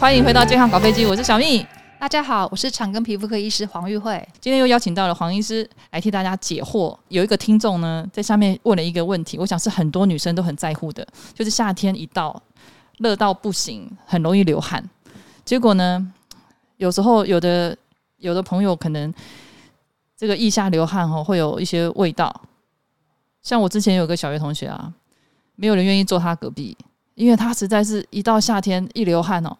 欢迎回到健康搞飞机，我是小蜜。大家好，我是长庚皮肤科医师黄玉慧。今天又邀请到了黄医师来替大家解惑。有一个听众呢，在下面问了一个问题，我想是很多女生都很在乎的，就是夏天一到，热到不行，很容易流汗。结果呢，有时候有的有的朋友可能这个腋下流汗哦，会有一些味道。像我之前有个小学同学啊，没有人愿意坐他隔壁，因为他实在是一到夏天一流汗哦。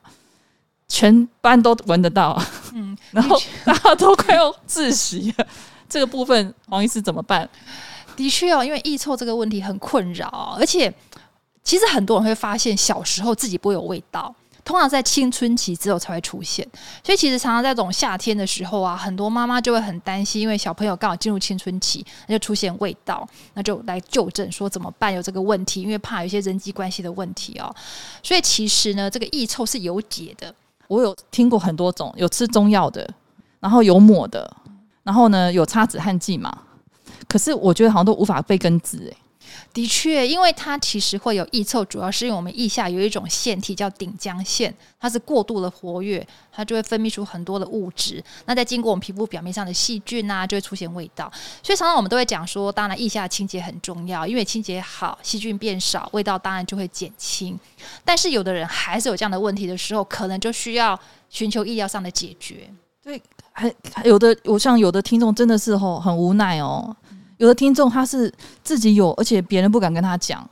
全班都闻得到，嗯，然后大家都快要窒息了。这个部分，黄医师怎么办？的确哦，因为易臭这个问题很困扰，而且其实很多人会发现小时候自己不会有味道，通常在青春期之后才会出现。所以其实常常在这种夏天的时候啊，很多妈妈就会很担心，因为小朋友刚好进入青春期，那就出现味道，那就来就诊说怎么办？有这个问题，因为怕有一些人际关系的问题哦。所以其实呢，这个异臭是有解的。我有听过很多种，有吃中药的，然后有抹的，然后呢有擦止汗剂嘛。可是我觉得好像都无法被根治、的确，因为它其实会有异臭，主要是因为我们腋下有一种腺体叫顶浆腺，它是过度的活跃，它就会分泌出很多的物质。那再经过我们皮肤表面上的细菌啊，就会出现味道。所以常常我们都会讲说，当然腋下清洁很重要，因为清洁好，细菌变少，味道当然就会减轻。但是有的人还是有这样的问题的时候，可能就需要寻求医疗上的解决。对，还有的，我像有的听众真的是吼很无奈哦。有的听众他是自己有，而且别人不敢跟他讲。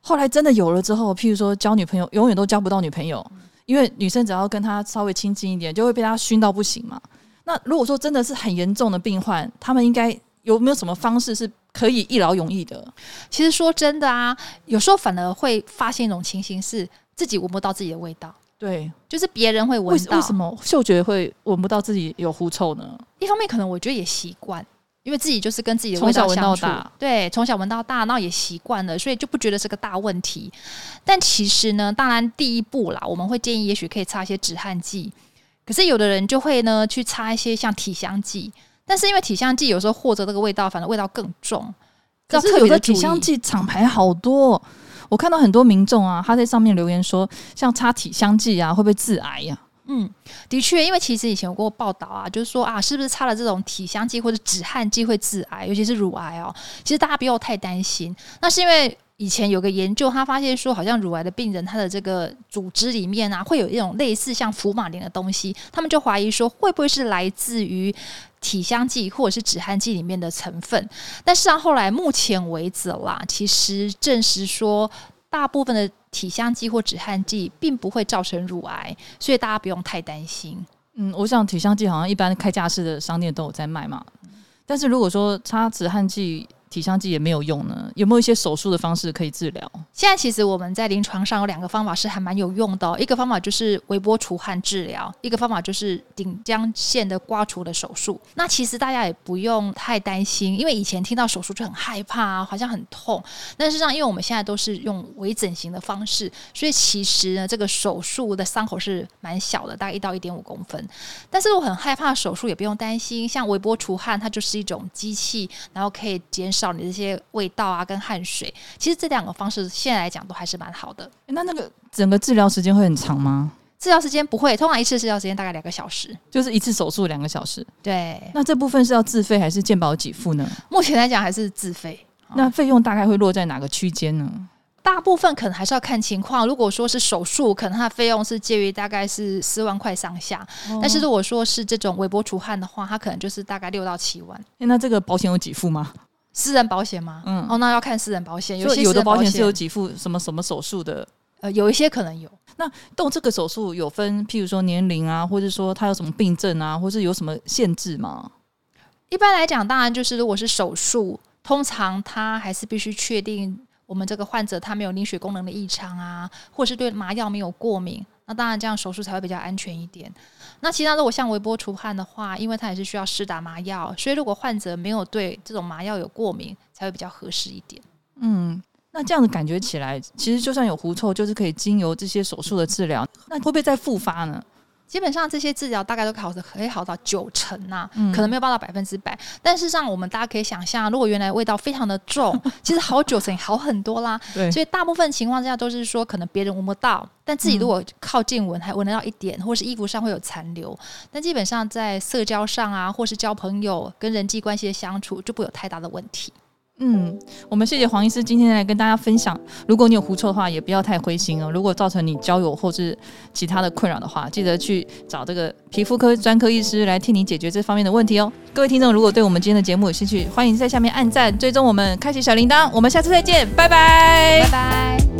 后来真的有了之后，譬如说交女朋友，永远都交不到女朋友，因为女生只要跟他稍微亲近一点，就会被他熏到不行嘛。那如果说真的是很严重的病患，他们应该有没有什么方式是可以一劳永逸的？其实说真的啊，有时候反而会发现一种情形，是自己闻不到自己的味道。对，就是别人会闻到。为什么嗅觉会闻不到自己有狐臭呢？一方面可能我觉得也习惯。因为自己就是跟自己的味道相处，对，从小闻到大，那也习惯了，所以就不觉得是个大问题。但其实呢，当然第一步啦，我们会建议，也许可以擦一些止汗剂。可是有的人就会呢，去擦一些像体香剂，但是因为体香剂有时候或者这个味道，反正味道更重。可是有的体香剂厂牌好多，我看到很多民众啊，他在上面留言说，像擦体香剂啊，会不会致癌呀？嗯，的确，因为其实以前有过报道啊，就是说啊，是不是擦了这种体香剂或者止汗剂会致癌，尤其是乳癌哦。其实大家不要太担心，那是因为以前有个研究，他发现说，好像乳癌的病人他的这个组织里面啊，会有一种类似像福马林的东西，他们就怀疑说，会不会是来自于体香剂或者是止汗剂里面的成分？但是啊，后来目前为止啦，其实证实说。大部分的体香剂或止汗剂并不会造成乳癌，所以大家不用太担心。嗯，我想体香剂好像一般开架式的商店都有在卖嘛，但是如果说擦止汗剂。体香剂也没有用呢，有没有一些手术的方式可以治疗？现在其实我们在临床上有两个方法是还蛮有用的，一个方法就是微波除汗治疗，一个方法就是顶浆腺的刮除的手术。那其实大家也不用太担心，因为以前听到手术就很害怕啊，好像很痛。但实际上，因为我们现在都是用微整形的方式，所以其实呢，这个手术的伤口是蛮小的，大概一到一点五公分。但是我很害怕手术，也不用担心，像微波除汗，它就是一种机器，然后可以减少。找你这些味道啊，跟汗水，其实这两个方式现在来讲都还是蛮好的。那那个整个治疗时间会很长吗？治疗时间不会，通常一次治疗时间大概两个小时，就是一次手术两个小时。对，那这部分是要自费还是健保给付呢？目前来讲还是自费。那费用大概会落在哪个区间呢？大部分可能还是要看情况。如果说是手术，可能它的费用是介于大概是四万块上下。哦。但是如果说是这种微波除汗的话，它可能就是大概六到七万。那这个保险有给付吗？私人保险吗？嗯，哦，那要看私人保险。有些有的保险是有给付什么什么手术的，呃，有一些可能有。那动这个手术有分，譬如说年龄啊，或者说他有什么病症啊，或是有什么限制吗？一般来讲，当然就是如果是手术，通常他还是必须确定我们这个患者他没有凝血功能的异常啊，或是对麻药没有过敏。那当然，这样手术才会比较安全一点。那其他如果像微波除汗的话，因为它也是需要施打麻药，所以如果患者没有对这种麻药有过敏，才会比较合适一点。嗯，那这样子感觉起来，其实就算有狐臭，就是可以经由这些手术的治疗，那会不会再复发呢？基本上这些治疗大概都好的可以好到九成呐、啊，嗯、可能没有办到百分之百。但事实上，我们大家可以想象，如果原来味道非常的重，其实好九成也好很多啦。对所以大部分情况下都是说，可能别人闻不到，但自己如果靠近闻，还闻得到一点，或是衣服上会有残留。但基本上在社交上啊，或是交朋友、跟人际关系的相处，就不会有太大的问题。嗯，我们谢谢黄医师今天来跟大家分享。如果你有狐臭的话，也不要太灰心哦。如果造成你交友或是其他的困扰的话，记得去找这个皮肤科专科医师来替你解决这方面的问题哦。各位听众，如果对我们今天的节目有兴趣，欢迎在下面按赞、追踪我们、开启小铃铛。我们下次再见，拜拜，拜拜。